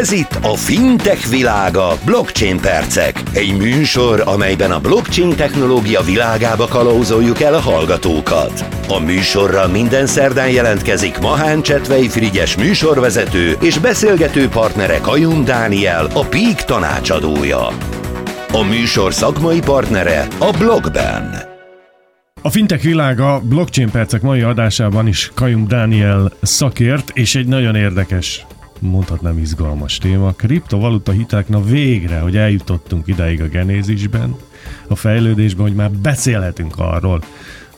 Ez itt a Fintech világa, blockchain percek. Egy műsor, amelyben a blockchain technológia világába kalauzoljuk el a hallgatókat. A műsorra minden szerdán jelentkezik Mahán Csetvei Frigyes műsorvezető és beszélgető partnere Kajun Dániel, a Peak tanácsadója. A műsor szakmai partnere a Blogben. A fintech világa blockchain percek mai adásában is Kajum Dániel szakért, és egy nagyon érdekes mondhatnám izgalmas téma. Kriptovaluta hitelek, na végre, hogy eljutottunk ideig a genézisben, a fejlődésben, hogy már beszélhetünk arról,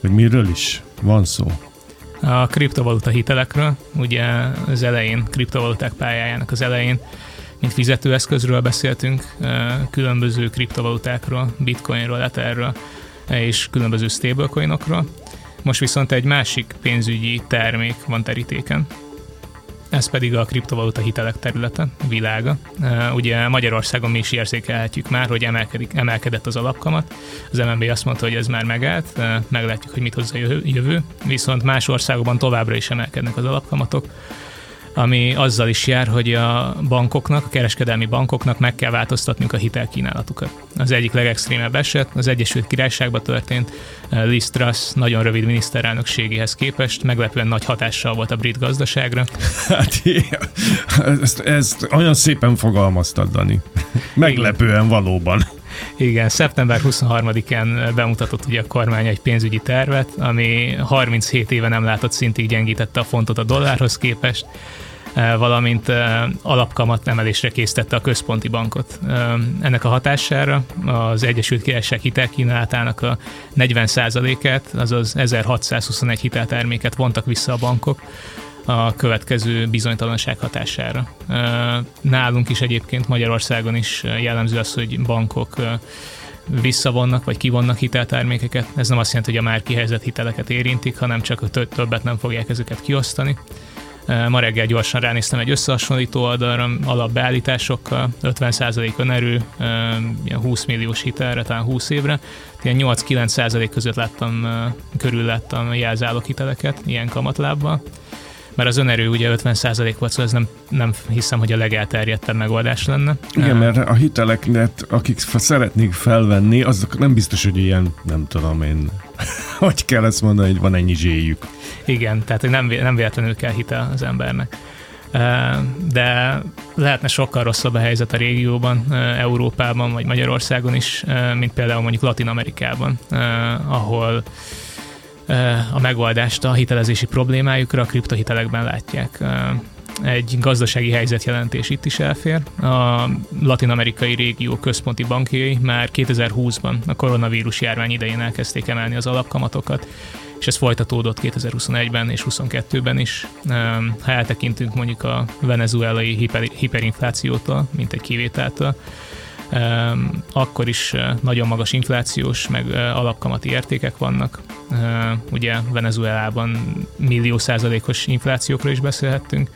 hogy miről is van szó. A kriptovaluta hitelekről, ugye az elején, kriptovaluták pályájának az elején, mint fizetőeszközről beszéltünk, különböző kriptovalutákról, bitcoinról, etherről és különböző stablecoinokról. Most viszont egy másik pénzügyi termék van terítéken, ez pedig a kriptovaluta hitelek területe, világa. Ugye Magyarországon mi is érzékelhetjük már, hogy emelkedik, emelkedett az alapkamat. Az MNB azt mondta, hogy ez már megállt, meglátjuk, hogy mit hozza a jövő, viszont más országokban továbbra is emelkednek az alapkamatok ami azzal is jár, hogy a bankoknak, a kereskedelmi bankoknak meg kell változtatniuk a hitelkínálatukat. Az egyik legextrémebb eset az Egyesült Királyságban történt, Liz Truss nagyon rövid miniszterelnökségéhez képest meglepően nagy hatással volt a brit gazdaságra. Hát ezt, ezt olyan szépen fogalmaztad, Dani. Meglepően valóban. Igen, szeptember 23-án bemutatott ugye a kormány egy pénzügyi tervet, ami 37 éve nem látott szintig gyengítette a fontot a dollárhoz képest, Eh, valamint eh, alapkamat emelésre készítette a központi bankot. Eh, ennek a hatására az Egyesült Királyság hitelkínálatának a 40%-át, azaz 1621 hitelterméket vontak vissza a bankok a következő bizonytalanság hatására. Nálunk is egyébként Magyarországon is jellemző az, hogy bankok visszavonnak vagy kivonnak hiteltermékeket. Ez nem azt jelenti, hogy a már kihelyezett hiteleket érintik, hanem csak a többet nem fogják ezeket kiosztani. Ma reggel gyorsan ránéztem egy összehasonlító oldalra, alapbeállításokkal, 50% önerő, 20 milliós hitelre, talán 20 évre. Ilyen 8-9% között láttam, körül láttam jelzálog hiteleket, ilyen kamatlábbal mert az önerő ugye 50% volt, szóval ez nem, nem hiszem, hogy a legelterjedtebb megoldás lenne. Igen, mert a hiteleknet, akik szeretnék felvenni, azok nem biztos, hogy ilyen, nem tudom én, hogy kell ezt mondani, hogy van ennyi zséjük. Igen, tehát nem, nem véletlenül kell hitel az embernek. De lehetne sokkal rosszabb a helyzet a régióban, Európában vagy Magyarországon is, mint például mondjuk Latin Amerikában, ahol a megoldást a hitelezési problémájukra a kriptohitelekben látják. Egy gazdasági helyzetjelentés itt is elfér. A latin-amerikai régió központi bankjai már 2020-ban a koronavírus járvány idején elkezdték emelni az alapkamatokat, és ez folytatódott 2021-ben és 2022-ben is. Ha eltekintünk mondjuk a venezuelai hiper, hiperinflációtól, mint egy kivételtől, akkor is nagyon magas inflációs, meg alapkamati értékek vannak. Ugye Venezuelában millió százalékos inflációkról is beszélhettünk.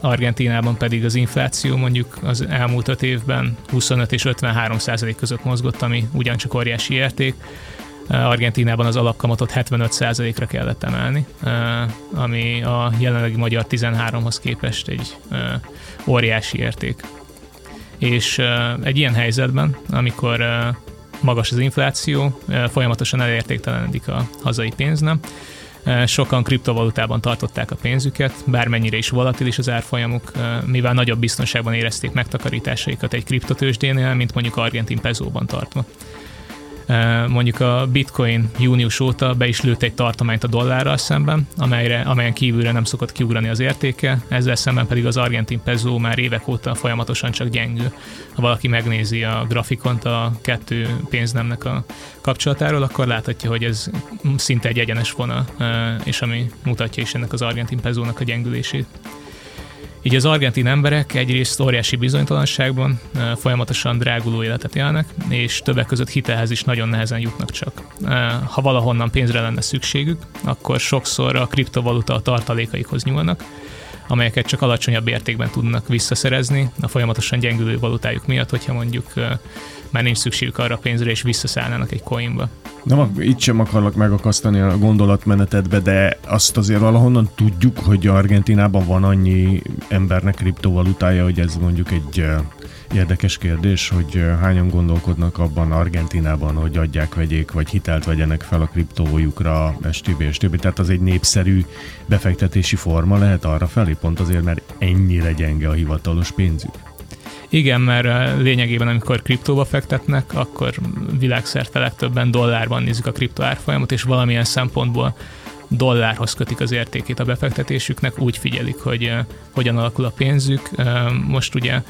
Argentinában pedig az infláció mondjuk az elmúlt öt évben 25 és 53 százalék között mozgott, ami ugyancsak óriási érték. Argentinában az alapkamatot 75%-ra kellett emelni, ami a jelenlegi magyar 13-hoz képest egy óriási érték. És egy ilyen helyzetben, amikor magas az infláció, folyamatosan elértéktelenedik a hazai pénznem, sokan kriptovalutában tartották a pénzüket, bármennyire is volatilis az árfolyamuk, mivel nagyobb biztonságban érezték megtakarításaikat egy kriptotősdénél, mint mondjuk argentin pezóban tartva. Mondjuk a bitcoin június óta be is lőtt egy tartományt a dollárral szemben, amelyre, amelyen kívülre nem szokott kiugrani az értéke, ezzel szemben pedig az argentin peso már évek óta folyamatosan csak gyengül. Ha valaki megnézi a grafikont a kettő pénznemnek a kapcsolatáról, akkor láthatja, hogy ez szinte egy egyenes vonal, és ami mutatja is ennek az argentin pezónak a gyengülését. Így az argentin emberek egyrészt óriási bizonytalanságban folyamatosan dráguló életet élnek, és többek között hitelhez is nagyon nehezen jutnak csak. Ha valahonnan pénzre lenne szükségük, akkor sokszor a kriptovaluta a tartalékaikhoz nyúlnak, amelyeket csak alacsonyabb értékben tudnak visszaszerezni a folyamatosan gyengülő valutájuk miatt, hogyha mondjuk már nincs szükségük arra a pénzre, és visszaszállnának egy coinba. Nem, itt sem akarlak megakasztani a gondolatmenetedbe, de azt azért valahonnan tudjuk, hogy Argentinában van annyi embernek kriptovalutája, hogy ez mondjuk egy érdekes kérdés, hogy hányan gondolkodnak abban Argentinában, hogy adják, vegyék, vagy hitelt vegyenek fel a kriptójukra, stb. stb. Tehát az egy népszerű befektetési forma lehet arra felé, pont azért, mert ennyire gyenge a hivatalos pénzük. Igen, mert lényegében amikor kriptóba fektetnek, akkor világszerte legtöbben dollárban nézik a kripto árfolyamot, és valamilyen szempontból dollárhoz kötik az értékét a befektetésüknek, úgy figyelik, hogy hogyan alakul a pénzük. Most ugye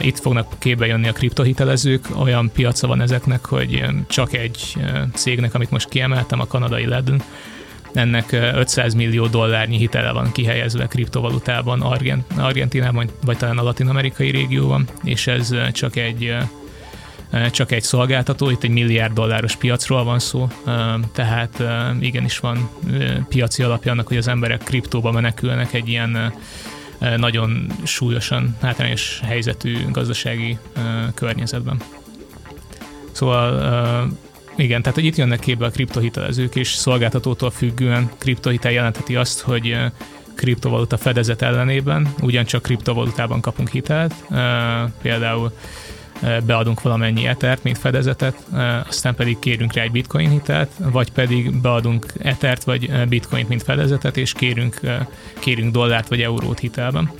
itt fognak képbe jönni a kriptohitelezők, olyan piaca van ezeknek, hogy csak egy cégnek, amit most kiemeltem, a kanadai Ledn, ennek 500 millió dollárnyi hitele van kihelyezve kriptovalutában. Argent, Argentinában, vagy talán a latin-amerikai régióban, és ez csak egy csak egy szolgáltató, itt egy milliárd dolláros piacról van szó, tehát igenis van piaci alapja annak, hogy az emberek kriptóba menekülnek egy ilyen nagyon súlyosan hátrányos helyzetű gazdasági környezetben. Szóval igen, tehát itt jönnek képbe a kriptohitelezők, és szolgáltatótól függően kriptohitel jelentheti azt, hogy kriptovaluta fedezet ellenében ugyancsak kriptovalutában kapunk hitelt, például beadunk valamennyi etert, mint fedezetet, aztán pedig kérünk rá egy bitcoin hitelt, vagy pedig beadunk etert vagy bitcoint, mint fedezetet, és kérünk, kérünk dollárt vagy eurót hitelben.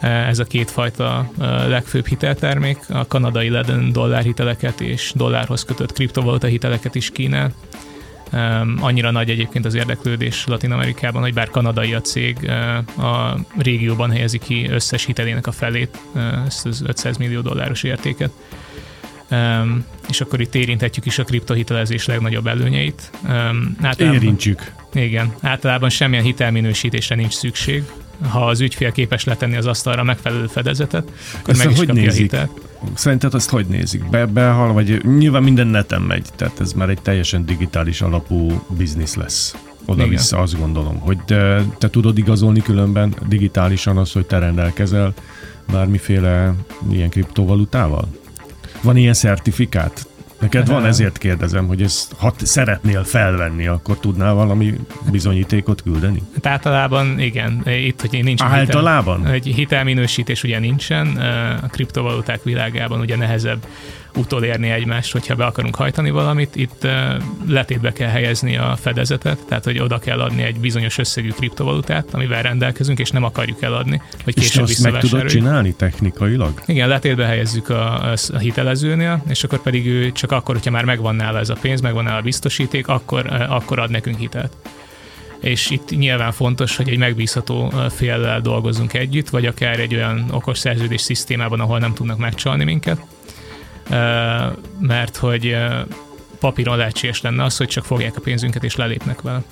Ez a kétfajta legfőbb hiteltermék, a kanadai Leden dollárhiteleket és dollárhoz kötött kriptovaluta hiteleket is kínál. Annyira nagy egyébként az érdeklődés Latin Amerikában, hogy bár kanadai a cég, a régióban helyezi ki összes hitelének a felét, ezt az 500 millió dolláros értéket. Um, és akkor itt érinthetjük is a kriptohitelezés legnagyobb előnyeit. Um, általában, Érintsük. Igen, általában semmilyen hitelminősítésre nincs szükség ha az ügyfél képes letenni az asztalra megfelelő fedezetet, akkor Ezt meg is hogy kapja nézik? a hitelt. Szerinted azt hogy nézik? Be, behal, vagy nyilván minden neten megy, tehát ez már egy teljesen digitális alapú biznisz lesz. Oda-vissza azt gondolom, hogy te, te tudod igazolni különben digitálisan azt, hogy te rendelkezel bármiféle ilyen kriptovalutával? Van ilyen szertifikát? Neked van, ezért kérdezem, hogy ezt, ha szeretnél felvenni, akkor tudnál valami bizonyítékot küldeni? Hát általában igen, itt, hogy nincs Általában? Hitel, egy hitelminősítés ugye nincsen, a kriptovaluták világában ugye nehezebb utolérni egymást, hogyha be akarunk hajtani valamit. Itt letétbe kell helyezni a fedezetet, tehát hogy oda kell adni egy bizonyos összegű kriptovalutát, amivel rendelkezünk, és nem akarjuk eladni, hogy később és azt meg tudod csinálni technikailag? Igen, letétbe helyezzük a, a hitelezőnél, és akkor pedig ő csak akkor, hogyha már megvan nála ez a pénz, megvan nála a biztosíték, akkor, akkor ad nekünk hitelt és itt nyilván fontos, hogy egy megbízható féllel dolgozunk együtt, vagy akár egy olyan okos szerződés szisztémában, ahol nem tudnak megcsalni minket mert hogy papíron lehetséges lenne az, hogy csak fogják a pénzünket és lelépnek vele.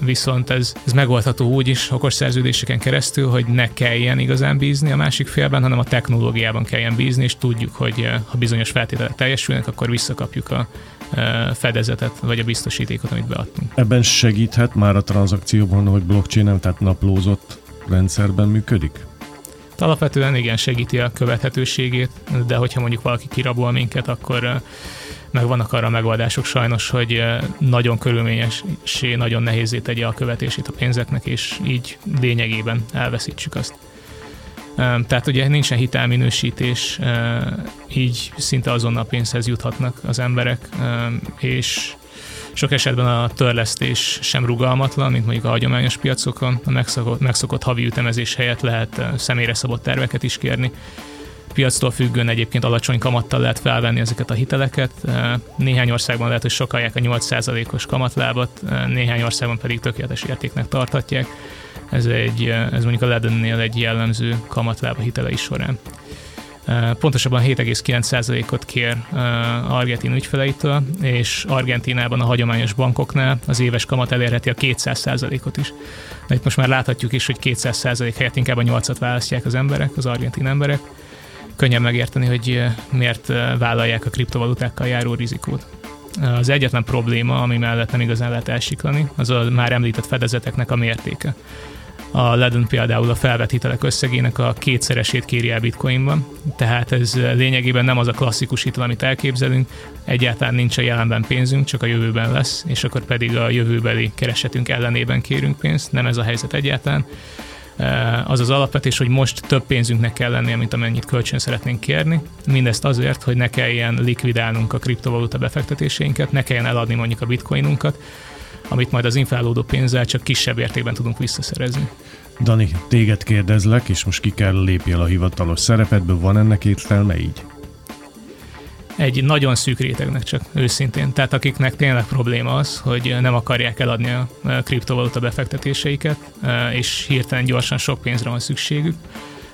Viszont ez, ez megoldható úgy is okos szerződéseken keresztül, hogy ne kelljen igazán bízni a másik félben, hanem a technológiában kelljen bízni, és tudjuk, hogy ha bizonyos feltételek teljesülnek, akkor visszakapjuk a fedezetet, vagy a biztosítékot, amit beadtunk. Ebben segíthet már a tranzakcióban, hogy blockchain tehát naplózott rendszerben működik? Alapvetően igen, segíti a követhetőségét, de hogyha mondjuk valaki kirabol minket, akkor meg vannak arra megoldások sajnos, hogy nagyon körülményessé, nagyon nehézé tegye a követését a pénzeknek, és így lényegében elveszítsük azt. Tehát ugye nincsen hitelminősítés, így szinte azonnal pénzhez juthatnak az emberek, és sok esetben a törlesztés sem rugalmatlan, mint mondjuk a hagyományos piacokon. A megszokott, megszokott havi ütemezés helyett lehet eh, személyre szabott terveket is kérni. Piactól függően egyébként alacsony kamattal lehet felvenni ezeket a hiteleket. Néhány országban lehet, hogy sokalják a 8%-os kamatlábat, néhány országban pedig tökéletes értéknek tarthatják. Ez, egy, ez mondjuk a Ledennél egy jellemző kamatlába hitelei során. Pontosabban 7,9%-ot kér argentin ügyfeleitől, és Argentinában a hagyományos bankoknál az éves kamat elérheti a 200%-ot is. De itt most már láthatjuk is, hogy 200% helyett inkább a 8-at választják az emberek, az argentin emberek. Könnyen megérteni, hogy miért vállalják a kriptovalutákkal járó rizikót. Az egyetlen probléma, ami mellett nem igazán lehet elsiklani, az a már említett fedezeteknek a mértéke a Ledon például a felvett hitelek összegének a kétszeresét kéri el bitcoinban, tehát ez lényegében nem az a klasszikus hitel, amit elképzelünk, egyáltalán nincs a jelenben pénzünk, csak a jövőben lesz, és akkor pedig a jövőbeli keresetünk ellenében kérünk pénzt, nem ez a helyzet egyáltalán. Az az alapvetés, hogy most több pénzünknek kell lennie, mint amennyit kölcsön szeretnénk kérni. Mindezt azért, hogy ne kelljen likvidálnunk a kriptovaluta befektetéseinket, ne kelljen eladni mondjuk a bitcoinunkat, amit majd az inflálódó pénzzel csak kisebb értékben tudunk visszaszerezni. Dani, téged kérdezlek, és most ki kell lépjél a hivatalos szerepedből, van ennek értelme így? Egy nagyon szűk rétegnek csak, őszintén. Tehát akiknek tényleg probléma az, hogy nem akarják eladni a kriptovaluta befektetéseiket, és hirtelen gyorsan sok pénzre van szükségük,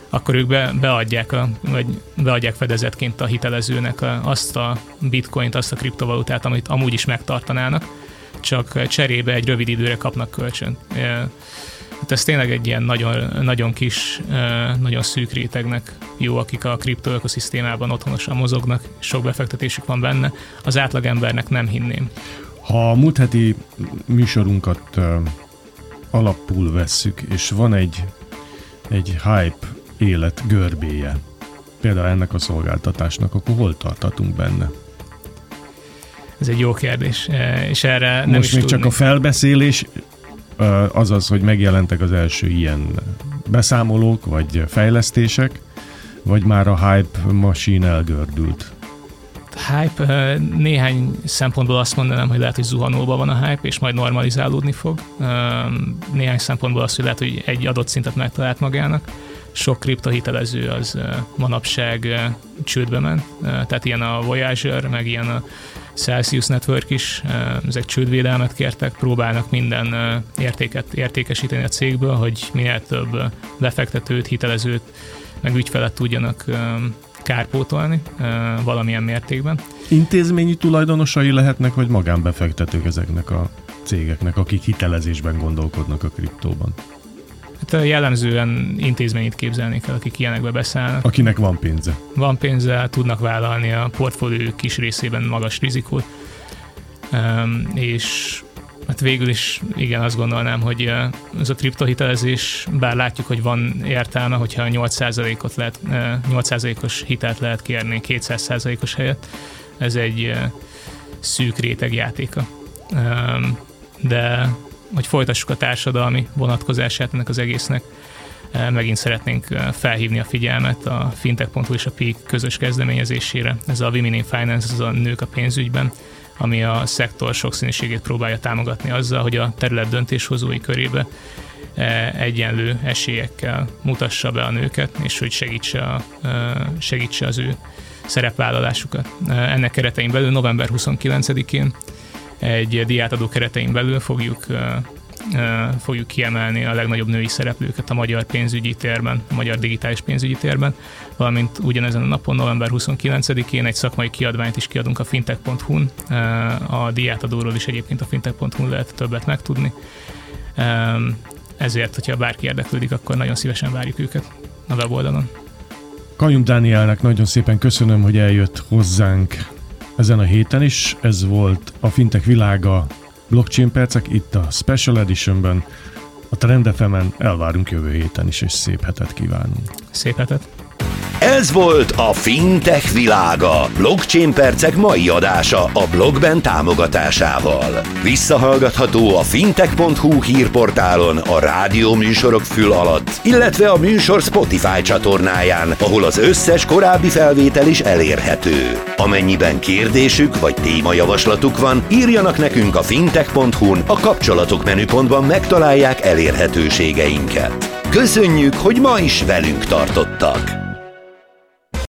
akkor ők be, beadják, a, vagy beadják fedezetként a hitelezőnek azt a bitcoint, azt a kriptovalutát, amit amúgy is megtartanának, csak cserébe egy rövid időre kapnak kölcsön. Hát ez tényleg egy ilyen nagyon, nagyon kis, nagyon szűk rétegnek jó, akik a kriptoökoszisztémában otthonosan mozognak, sok befektetésük van benne. Az átlagembernek nem hinném. Ha a múlt heti műsorunkat alapul vesszük, és van egy, egy hype élet görbéje, például ennek a szolgáltatásnak, akkor hol tartatunk benne? Ez egy jó kérdés, e, és erre Most nem is még tudni. csak a felbeszélés, azaz, hogy megjelentek az első ilyen beszámolók, vagy fejlesztések, vagy már a hype machine elgördült? Hype, néhány szempontból azt mondanám, hogy lehet, hogy zuhanóban van a hype, és majd normalizálódni fog. Néhány szempontból azt, hogy lehet, hogy egy adott szintet megtalált magának. Sok kriptohitelező az manapság csődbe ment, tehát ilyen a Voyager, meg ilyen a Celsius Network is, ezek csődvédelmet kértek, próbálnak minden értéket értékesíteni a cégből, hogy minél több befektetőt, hitelezőt, meg ügyfelet tudjanak kárpótolni valamilyen mértékben. Intézményi tulajdonosai lehetnek, vagy magánbefektetők ezeknek a cégeknek, akik hitelezésben gondolkodnak a kriptóban? Hát jellemzően intézményit képzelnék el, akik ilyenekbe beszállnak. Akinek van pénze. Van pénze, tudnak vállalni a portfólió kis részében magas rizikót, és hát végül is igen, azt gondolnám, hogy ez a kriptohitelezés, bár látjuk, hogy van értelme, hogyha 8%-ot lehet, 8%-os hitelt lehet kérni 200%-os helyett, ez egy szűk réteg játéka. De hogy folytassuk a társadalmi vonatkozását ennek az egésznek, megint szeretnénk felhívni a figyelmet a fintech.hu és a PIK közös kezdeményezésére. Ez a Women in Finance, ez a nők a pénzügyben, ami a szektor sokszínűségét próbálja támogatni azzal, hogy a terület döntéshozói körébe egyenlő esélyekkel mutassa be a nőket, és hogy segítse, a, segítse az ő szerepvállalásukat. Ennek keretein belül november 29-én egy diátadó keretein belül fogjuk fogjuk kiemelni a legnagyobb női szereplőket a magyar pénzügyi térben, a magyar digitális pénzügyi térben, valamint ugyanezen a napon, november 29-én egy szakmai kiadványt is kiadunk a fintech.hu-n. A diátadóról is egyébként a fintech.hu-n lehet többet megtudni. Ezért, hogyha bárki érdeklődik, akkor nagyon szívesen várjuk őket a weboldalon. Kajum Dánielnek nagyon szépen köszönöm, hogy eljött hozzánk ezen a héten is. Ez volt a Fintech világa blockchain percek itt a Special Editionben. A Trend FM-en elvárunk jövő héten is, és szép hetet kívánunk. Szép hetet! Ez volt a Fintech világa. Blockchain percek mai adása a blogben támogatásával. Visszahallgatható a fintech.hu hírportálon, a rádió műsorok fül alatt, illetve a műsor Spotify csatornáján, ahol az összes korábbi felvétel is elérhető. Amennyiben kérdésük vagy témajavaslatuk van, írjanak nekünk a fintech.hu-n, a kapcsolatok menüpontban megtalálják elérhetőségeinket. Köszönjük, hogy ma is velünk tartottak!